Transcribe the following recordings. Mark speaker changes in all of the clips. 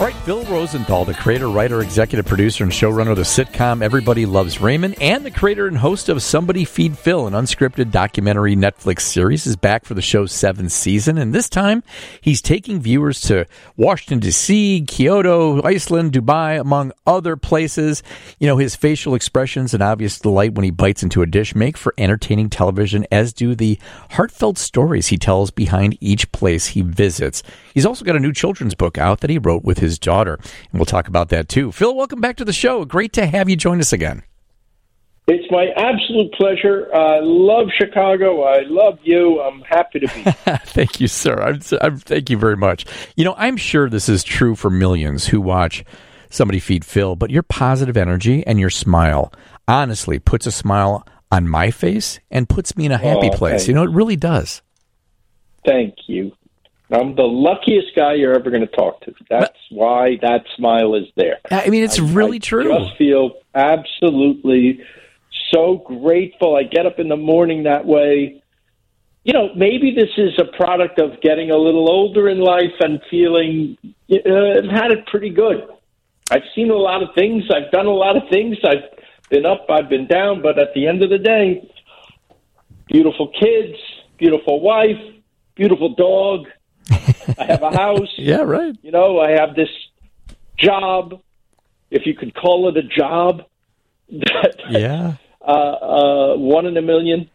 Speaker 1: All right, Phil Rosenthal, the creator, writer, executive producer, and showrunner of the sitcom Everybody Loves Raymond, and the creator and host of Somebody Feed Phil, an unscripted documentary Netflix series, is back for the show's seventh season. And this time, he's taking viewers to Washington, D.C., Kyoto, Iceland, Dubai, among other places. You know, his facial expressions and obvious delight when he bites into a dish make for entertaining television, as do the heartfelt stories he tells behind each place he visits. He's also got a new children's book out that he wrote with his daughter, and we'll talk about that too. Phil, welcome back to the show. Great to have you join us again.
Speaker 2: It's my absolute pleasure. I love Chicago. I love you. I'm happy to be.
Speaker 1: thank you, sir. I'm, I'm, thank you very much. You know, I'm sure this is true for millions who watch Somebody Feed Phil, but your positive energy and your smile honestly puts a smile on my face and puts me in a happy
Speaker 2: Oh,
Speaker 1: place.
Speaker 2: thank
Speaker 1: You know, it really does.
Speaker 2: Thank you. I'm the luckiest guy you're ever going to talk to. That's why that smile is there.
Speaker 1: I mean, it's really
Speaker 2: I
Speaker 1: true.
Speaker 2: I just feel absolutely so grateful. I get up in the morning that way. You know, maybe this is a product of getting a little older in life and feeling uh, I've had it pretty good. I've seen a lot of things. I've done a lot of things. I've been up. I've been down. But at the end of the day, beautiful kids, beautiful wife, beautiful dog. I have a house.
Speaker 1: Yeah, right.
Speaker 2: You know, I have this job, if you could call it a job, that
Speaker 1: Yeah.
Speaker 2: uh, uh, one in a million.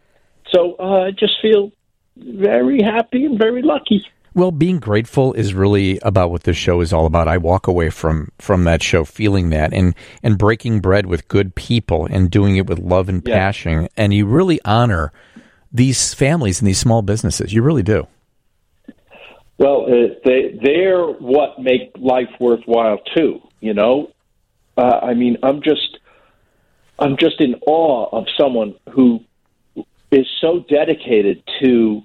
Speaker 2: So uh, I just feel very happy and very lucky.
Speaker 1: Well, being grateful is really about what this show is all about. I walk away from from that show feeling that and and breaking bread with good people and doing it with love and
Speaker 2: Yeah.
Speaker 1: passion. And you really honor these families and these small businesses. You really do.
Speaker 2: Well, uh, they they're what make life worthwhile too. You know, uh, I mean, I'm just I'm just in awe of someone who is so dedicated to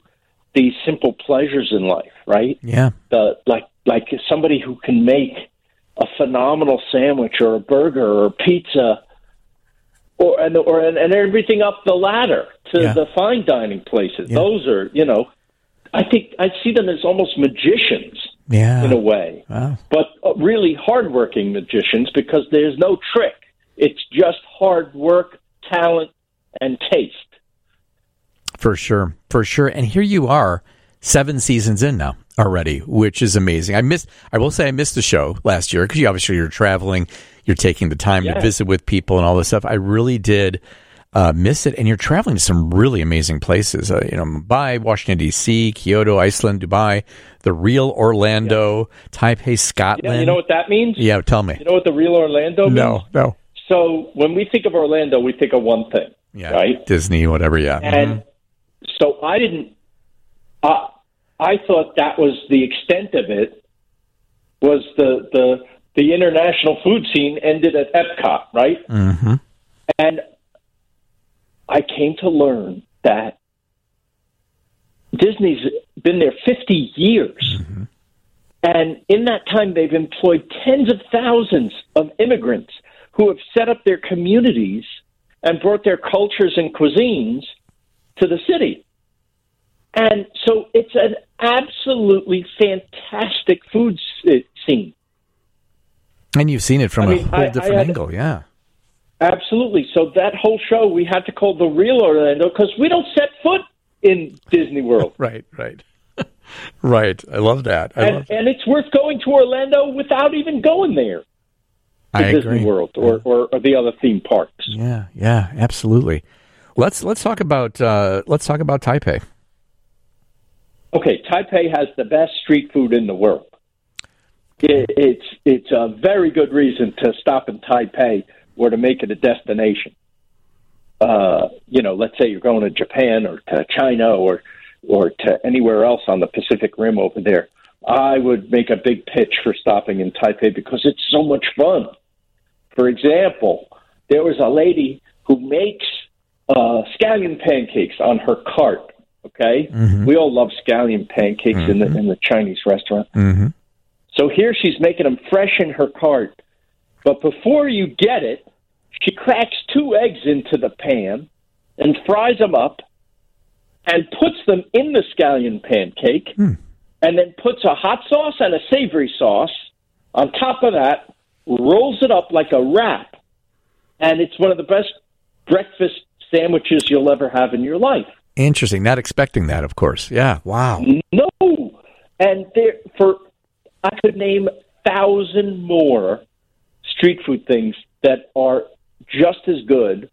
Speaker 2: these simple pleasures in life, right?
Speaker 1: Yeah.
Speaker 2: The like like somebody who can make a phenomenal sandwich or a burger or a pizza or and or and, and everything up the ladder to
Speaker 1: Yeah.
Speaker 2: the fine dining places.
Speaker 1: Yeah.
Speaker 2: Those are, you know, I think I see them as almost magicians
Speaker 1: Yeah.
Speaker 2: in a way,
Speaker 1: Wow.
Speaker 2: but uh, really hardworking magicians because there's no trick. It's just hard work, talent, and taste.
Speaker 1: For sure. For sure. And here you are, seven seasons in now already, which is amazing. I missed, I will say I missed the show last year because you obviously you're traveling, you're taking the time to visit with people and all this stuff. I really did uh, miss it. And you're traveling to some really amazing places. Uh, you know, Mumbai, Washington, D.C., Kyoto, Iceland, Dubai, the real Orlando, Taipei, Scotland.
Speaker 2: Yeah, you know what that means?
Speaker 1: Yeah, tell me.
Speaker 2: You know what the real Orlando means?
Speaker 1: no, no.
Speaker 2: So when we think of Orlando, we think of one thing,
Speaker 1: Yeah.
Speaker 2: right?
Speaker 1: Disney, whatever. Yeah.
Speaker 2: And so I didn't. Uh, I thought that was the extent of it. Was the the the international food scene ended at Epcot, right?
Speaker 1: Mm-hmm.
Speaker 2: And I came to learn that Disney's been there 50 years. Mm-hmm. And in that time, they've employed tens of thousands of immigrants who have set up their communities and brought their cultures and cuisines to the city. And so it's an absolutely fantastic food eh, scene.
Speaker 1: And you've seen it from
Speaker 2: I
Speaker 1: a
Speaker 2: mean,
Speaker 1: whole
Speaker 2: I- I
Speaker 1: different
Speaker 2: had-
Speaker 1: angle. Yeah.
Speaker 2: Absolutely. So that whole show we had to call the real Orlando because we don't set foot in Disney World.
Speaker 1: Right, right. right. I love that. I
Speaker 2: and,
Speaker 1: love
Speaker 2: and it's worth going to Orlando without even going there
Speaker 1: I
Speaker 2: Disney
Speaker 1: agree.
Speaker 2: World or, or, or the other theme parks.
Speaker 1: Yeah, yeah, absolutely. Let's let's talk about uh, let's talk about Taipei.
Speaker 2: Okay, Taipei has the best street food in the world. It, it's it's a very good reason to stop in Taipei or to make it a destination. Uh, you know, let's say you're going to Japan or to China or or to anywhere else on the Pacific Rim over there. I would make a big pitch for stopping in Taipei because it's so much fun. For example, there was a lady who makes uh, scallion pancakes on her cart Okay, we all love scallion pancakes in the in the Chinese restaurant.
Speaker 1: Mm-hmm.
Speaker 2: So here she's making them fresh in her cart, but before you get it, she cracks two eggs into the pan and fries them up, and puts them in the scallion pancake, hmm. and then puts a hot sauce and a savory sauce on top of that, rolls it up like a wrap, and it's one of the best breakfast sandwiches you'll ever have in your life.
Speaker 1: Interesting. Not expecting that, of course. Yeah. Wow.
Speaker 2: No, and there for I could name thousand more street food things that are just as good.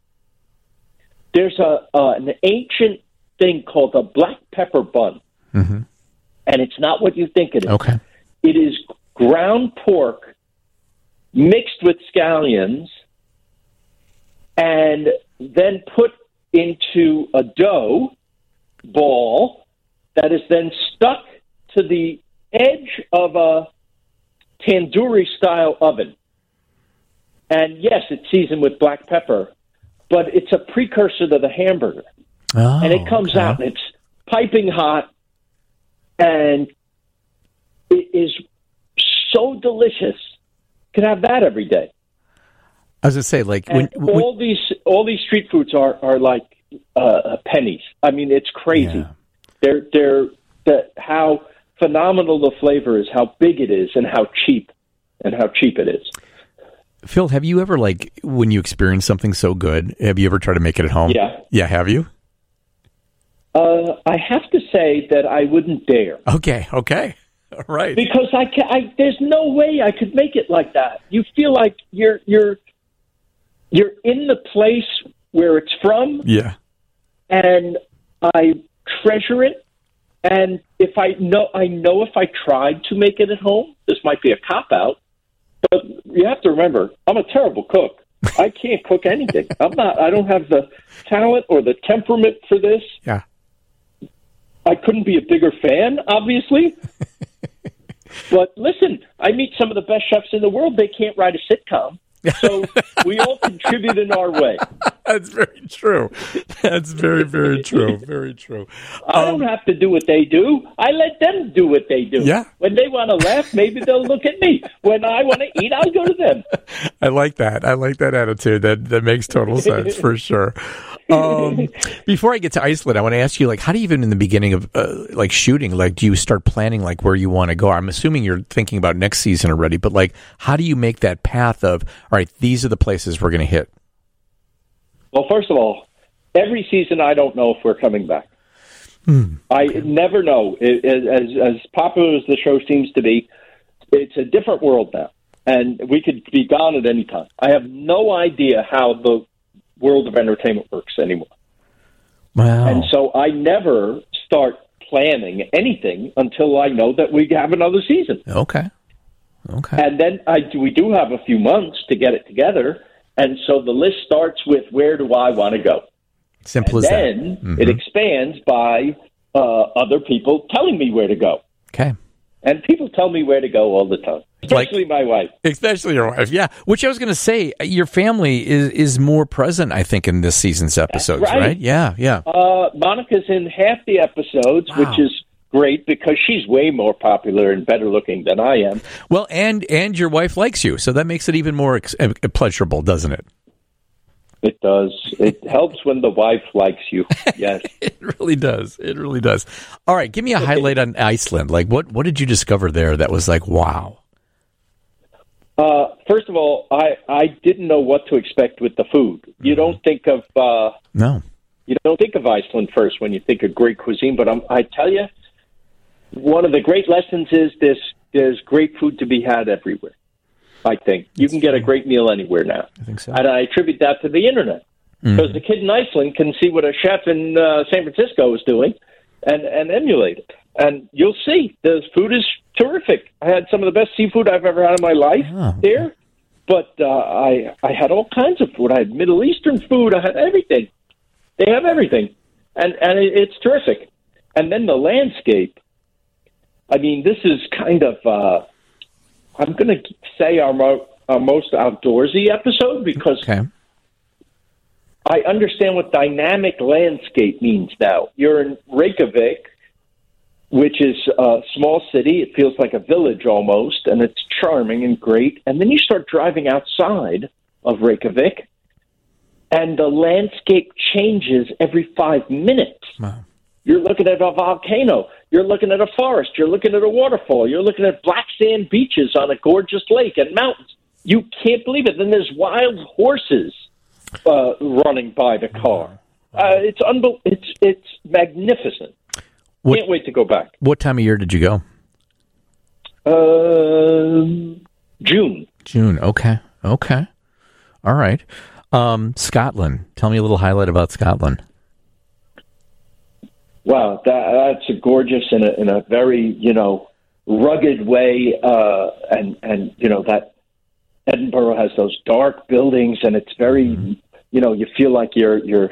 Speaker 2: There's a uh, an ancient thing called a black pepper bun,
Speaker 1: Mhm.
Speaker 2: and it's not what you think it is.
Speaker 1: Okay.
Speaker 2: It is ground pork mixed with scallions and then put into a dough ball that is then stuck to the edge of a tandoori style oven. And yes, it's seasoned with black pepper, but it's a precursor to the hamburger
Speaker 1: Oh,
Speaker 2: and it comes
Speaker 1: okay.
Speaker 2: out and it's piping hot and it is so delicious. Could have that every day.
Speaker 1: I was gonna say, like when, when
Speaker 2: all these all these street foods are are like uh, pennies. I mean, it's crazy.
Speaker 1: Yeah.
Speaker 2: They're they're that how phenomenal the flavor is, how big it is, and how cheap and how cheap it is.
Speaker 1: Phil, have you ever like when you experience something so good, have you ever tried to make it at home?
Speaker 2: Yeah.
Speaker 1: Yeah. Have you?
Speaker 2: Uh, I have to say that I wouldn't dare.
Speaker 1: Okay. Okay. All right.
Speaker 2: because I, ca I there's no way I could make it like that. You feel like you're you're you're in the place where it's from,
Speaker 1: Yeah.
Speaker 2: and I treasure it. And if I know, I know if I tried to make it at home, this might be a cop out. But you have to remember, I'm a terrible cook. I can't cook anything. I'm not. I don't have the talent or the temperament for this.
Speaker 1: Yeah.
Speaker 2: I couldn't be a bigger fan, obviously. but listen, I meet some of the best chefs in the world. They can't write a sitcom. So we all contribute in our way.
Speaker 1: That's very true. That's very, very true. Very true.
Speaker 2: I don't have to do what they do. I let them do what they do.
Speaker 1: Yeah.
Speaker 2: When they want to laugh, maybe they'll look at me. When I want to eat, I'll go to them.
Speaker 1: I like that. I like that attitude. That that makes total sense for sure. Um, before I get to Iceland, I want to ask you, like, how do you even in the beginning of uh, like shooting, like, do you start planning like where you want to go? I'm assuming you're thinking about next season already, but like, how do you make that path of, all right, these are the places we're going to hit?
Speaker 2: Well, first of all, every season I don't know if we're coming back. Hmm, I never know. It, it- as as popular as the show seems to be, it's a different world now, and we could be gone at any time. I have no idea how the world of entertainment works anymore,
Speaker 1: Wow.
Speaker 2: and so I never start planning anything until I know that we have another season.
Speaker 1: okay. Okay.
Speaker 2: And then I we do have a few months to get it together, and so the list starts with where do I want to go.
Speaker 1: Simple as that.
Speaker 2: then
Speaker 1: that.
Speaker 2: it
Speaker 1: Mhm.
Speaker 2: expands by uh, other people telling me where to go.
Speaker 1: Okay.
Speaker 2: And people tell me where to go all the time,
Speaker 1: Like-
Speaker 2: especially my wife.
Speaker 1: Especially your wife, yeah. Which I was going to say, your family is is more present, I think, in this season's episodes,
Speaker 2: right.
Speaker 1: right? Yeah, yeah.
Speaker 2: Uh, Monica's in half the episodes,
Speaker 1: Wow.
Speaker 2: which is great because she's way more popular and better looking than I am.
Speaker 1: Well, and and your wife likes you, so that makes it even more ex- pleasurable, doesn't it?
Speaker 2: It does. It helps when the wife likes you. Yes.
Speaker 1: It really does. It really does. All right, give me a highlight on Iceland. Like, what what did you discover there that was like, wow?
Speaker 2: Uh, first of all, I, I didn't know what to expect with the food. You don't think of uh,
Speaker 1: No,
Speaker 2: you don't think of Iceland first when you think of great cuisine, but I'm, I tell you, one of the great lessons is this: there's great food to be had everywhere. I think you can get a great meal anywhere now,
Speaker 1: I think so.
Speaker 2: and I attribute that to the internet because the kid in Iceland can see what a chef in uh, San Francisco is doing, and and emulate it. And you'll see the food is terrific. I had some of the best seafood I've ever had in my life
Speaker 1: Oh.
Speaker 2: there, but uh, I I had all kinds of food. I had Middle Eastern food. I had everything. They have everything, and and it, it's terrific. And then the landscape. I mean, this is kind of. Uh, I'm going to say our, mo- our most outdoorsy episode because
Speaker 1: Okay.
Speaker 2: I understand what dynamic landscape means now. You're in Reykjavik, which is a small city. It feels like a village almost, and it's charming and great. And then you start driving outside of Reykjavik, and the landscape changes every five minutes.
Speaker 1: Wow.
Speaker 2: You're looking at a volcano. You're looking at a forest. You're looking at a waterfall. You're looking at black sand beaches on a gorgeous lake and mountains. You can't believe it. Then there's wild horses uh, running by the car. Uh, it's unbel- It's it's magnificent.
Speaker 1: What-
Speaker 2: Can't wait to go back.
Speaker 1: What time of year did you go?
Speaker 2: Um June.
Speaker 1: June. Okay. Okay. All right. Um, Scotland. Tell me a little highlight about Scotland.
Speaker 2: Wow, that, that's a gorgeous in a in a very you know rugged way, uh, and and you know that Edinburgh has those dark buildings, and it's very you know you feel like you're you're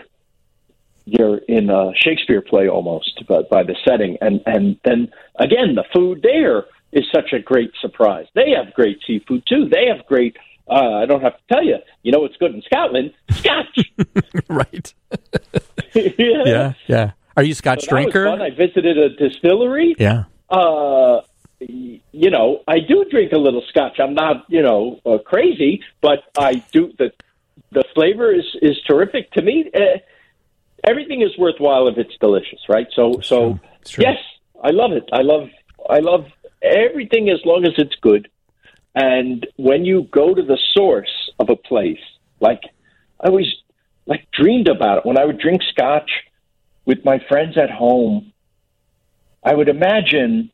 Speaker 2: you're in a Shakespeare play almost but by the setting, and and then again the food there is such a great surprise. They have great seafood too. They have great. Uh, I don't have to tell you. You know what's good in Scotland? Scotch.
Speaker 1: right.
Speaker 2: yeah.
Speaker 1: Yeah. Yeah. Are you a Scotch
Speaker 2: So that was
Speaker 1: drinker?
Speaker 2: I visited a distillery.
Speaker 1: Yeah.
Speaker 2: uh, you know, I do drink a little scotch. I'm not, you know, uh, crazy, but I do. The the flavor is is terrific to me. Uh, everything is worthwhile if it's delicious, right? So, so
Speaker 1: true. True.
Speaker 2: yes, I love it. I love I love everything as long as it's good. And when you go to the source of a place, like I always like dreamed about it when I would drink scotch with my friends at home. I would imagine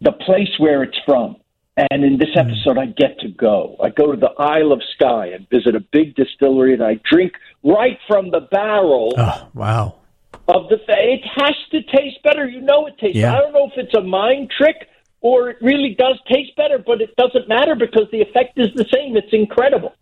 Speaker 2: the place where it's from. And in this hmm. episode, I get to go. I go to the Isle of Skye and visit a big distillery, and I drink right from the barrel
Speaker 1: Oh, wow.
Speaker 2: of the. It has to taste better. You know it tastes.
Speaker 1: Yeah.
Speaker 2: I don't know if it's a mind trick or it really does taste better, but it doesn't matter because the effect is the same. It's incredible.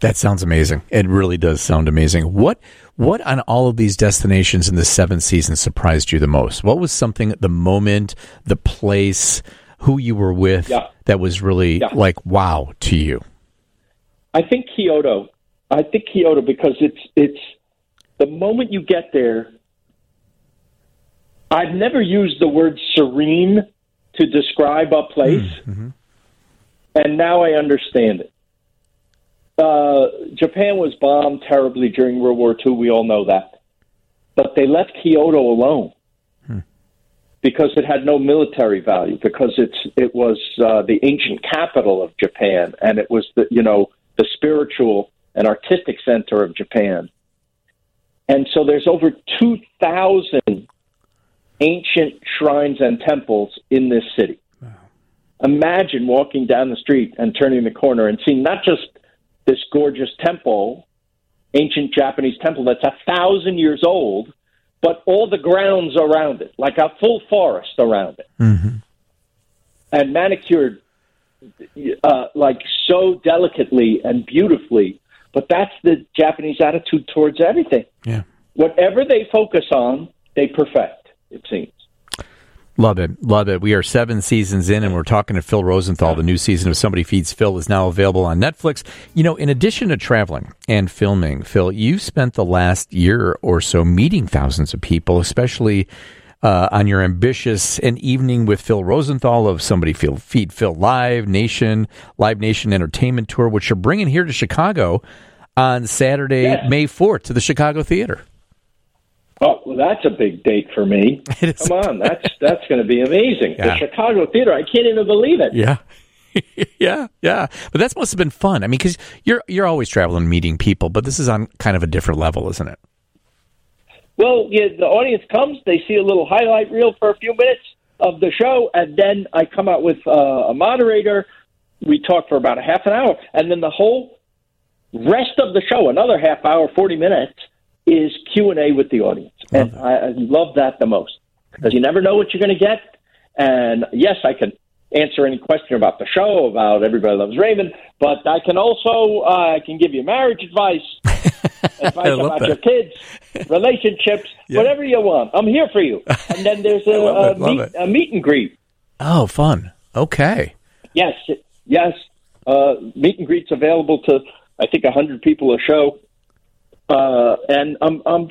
Speaker 1: That sounds amazing. It really does sound amazing. What what on all of these destinations in the seventh season surprised you the most? What was something at the moment, the place, who you were with
Speaker 2: Yeah.
Speaker 1: that was really
Speaker 2: Yeah.
Speaker 1: like wow to you?
Speaker 2: I think Kyoto. I think Kyoto because it's it's the moment you get there. I've never used the word serene to describe a place, mm-hmm. and now I understand it. Uh, Japan was bombed terribly during World War II. We all know that, but they left Kyoto alone because it had no military value. Because it's it was uh, the ancient capital of Japan, and it was the you know the spiritual and artistic center of Japan. And so there's over two thousand ancient shrines and temples in this city. Imagine walking down the street and turning the corner and seeing not just this gorgeous temple, ancient Japanese temple that's a thousand years old, but all the grounds around it, like a full forest around it, and manicured uh, like so delicately and beautifully. But that's the Japanese attitude towards everything.
Speaker 1: Yeah.
Speaker 2: Whatever they focus on, they perfect. It seems.
Speaker 1: Love it. Love it. We are seven seasons in, and we're talking to Phil Rosenthal. The new season of Somebody Feeds Phil is now available on Netflix. You know, in addition to traveling and filming, Phil, you spent the last year or so meeting thousands of people, especially uh, on your ambitious An Evening with Phil Rosenthal of Somebody Feed, Feed Phil Live Nation, Live Nation Entertainment Tour, which you're bringing here to Chicago on Saturday,
Speaker 2: Yes.
Speaker 1: May 4th to the Chicago Theater.
Speaker 2: Oh, well, that's a big date for me. Come on, that's that's going to be amazing.
Speaker 1: Yeah.
Speaker 2: The Chicago Theater. I can't even believe it.
Speaker 1: Yeah. yeah, yeah. But that must have been fun. I mean, because you're you're always traveling, and meeting people, but this is on kind of a different level, isn't it?
Speaker 2: Well, yeah, the audience comes, they see a little highlight reel for a few minutes of the show, and then I come out with uh, a moderator. We talk for about a half an hour, and then the whole rest of the show, another half hour, forty minutes, is Q and A with the audience, and I, I love that the most because you never know what you're going to get. And yes, I can answer any question about the show, about Everybody Loves Raymond, but I can also uh, I can give you marriage advice, advice about
Speaker 1: that.
Speaker 2: your kids, relationships,
Speaker 1: Yeah.
Speaker 2: whatever you want. I'm here for you. And then there's a, a, meet, a meet and greet.
Speaker 1: Oh, fun. Okay.
Speaker 2: Yes, yes. Uh, meet and greets available to I think 100 people a show. uh, and I'm I'm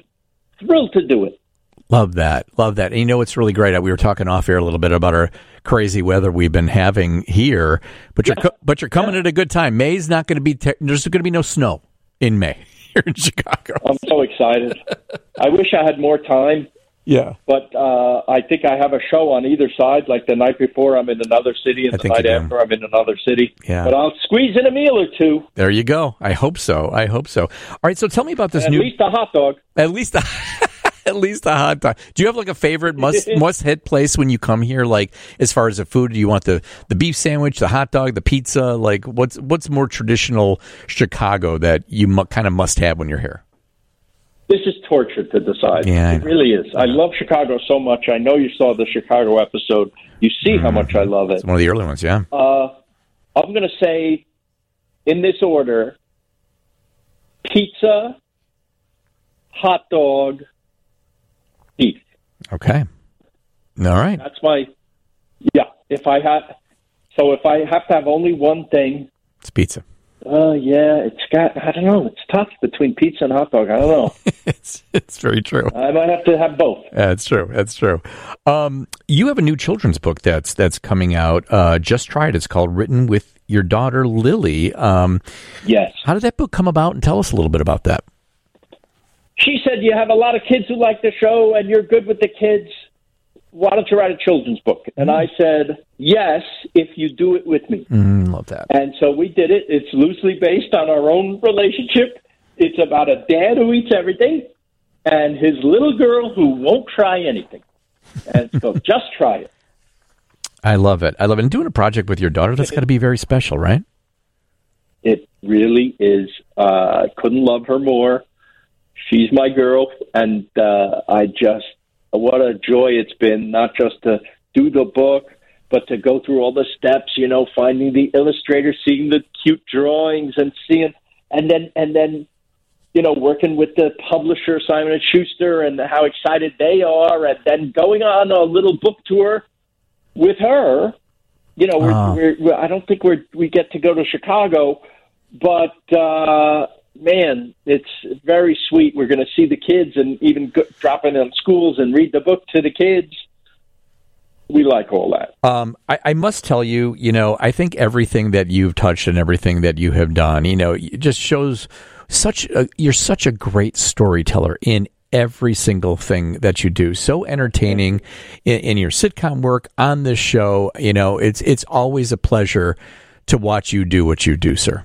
Speaker 2: thrilled to do it.
Speaker 1: Love that. Love that. And you know what's really great? We were talking off air a little bit about our crazy weather we've been having here, but you're co- but you're coming at a good time. May's not going to be ter- there's going to be no snow in May here in Chicago.
Speaker 2: I'm so excited. I wish I had more time.
Speaker 1: Yeah.
Speaker 2: But uh, I think I have a show on either side. Like the night before, I'm in another city, and
Speaker 1: I
Speaker 2: the
Speaker 1: think
Speaker 2: night
Speaker 1: you
Speaker 2: after, I'm in another city.
Speaker 1: Yeah.
Speaker 2: But I'll squeeze in a meal or two.
Speaker 1: There you go. I hope so. I hope so. All right, so tell me about this
Speaker 2: At
Speaker 1: new At
Speaker 2: least a hot dog.
Speaker 1: at least a, at least a hot dog. Do you have like a favorite must must hit place when you come here like as far as the food? Do you want the the beef sandwich, the hot dog, the pizza? Like what's what's more traditional Chicago that you mu- kind of must have when you're here?
Speaker 2: This is torture to decide.
Speaker 1: Yeah,
Speaker 2: it really is. I love Chicago so much. I know you saw the Chicago episode. You see how much I love it.
Speaker 1: It's one of the early ones, yeah.
Speaker 2: Uh, I'm going to say, in this order: pizza, hot dog, beef.
Speaker 1: Okay. All right.
Speaker 2: That's my yeah. If I had, so if I have to have only one thing,
Speaker 1: It's pizza.
Speaker 2: uh, yeah, it's got. I don't know. It's tough between pizza and hot dog. I don't know.
Speaker 1: it's it's very true.
Speaker 2: I might have to have both.
Speaker 1: That's true. That's true. Um, you have a new children's book that's that's coming out. Uh, just try it. It's called "Written with Your Daughter Lily." Um,
Speaker 2: Yes.
Speaker 1: how did that book come about? And tell us a little bit about that.
Speaker 2: She said, You have a lot of kids who like the show and you're good with the kids. Why don't you write a children's book? And I said, Yes, if you do it with me.
Speaker 1: Mm, love that.
Speaker 2: And so we did it. It's loosely based on our own relationship. It's about a dad who eats everything and his little girl who won't try anything. And so just try it.
Speaker 1: I love it. I love it. And doing a project with your daughter, that's got to be very special, right?
Speaker 2: It really is. Uh, I couldn't love her more. She's my girl, and uh, I just what a joy it's been not just to do the book, but to go through all the steps. You know, finding the illustrator, seeing the cute drawings, and seeing, and then and then, you know, working with the publisher Simon and Schuster, and how excited they are, and then going on a little book tour with her. You know, we're,
Speaker 1: Ah.
Speaker 2: we're, we're I don't think we're we get to go to Chicago, but uh, man, it's very sweet. We're going to see the kids and even go, drop in on schools and read the book to the kids. We like all that.
Speaker 1: Um, I, I must tell you, you know, I think everything that you've touched and everything that you have done, you know, it just shows such. A, you're such a great storyteller in every single thing that you do. So entertaining in, in your sitcom work on this show. You know, it's it's always a pleasure to watch you do what you do, sir.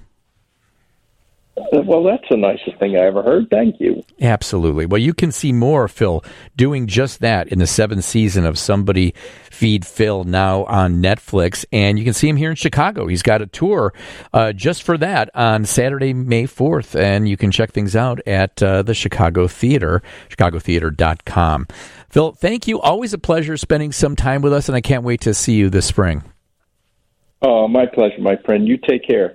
Speaker 2: Well, that's the nicest thing I ever heard. Thank you.
Speaker 1: Absolutely. Well, you can see more Phil doing just that in the seventh season of Somebody Feed Phil now on Netflix, and you can see him here in Chicago. He's got a tour uh, just for that on Saturday, May fourth, and you can check things out at uh, the Chicago Theater, chicagotheater.com. Phil, thank you. Always a pleasure spending some time with us, and I can't wait to see you this spring.
Speaker 2: Oh, my pleasure, my friend. You take care.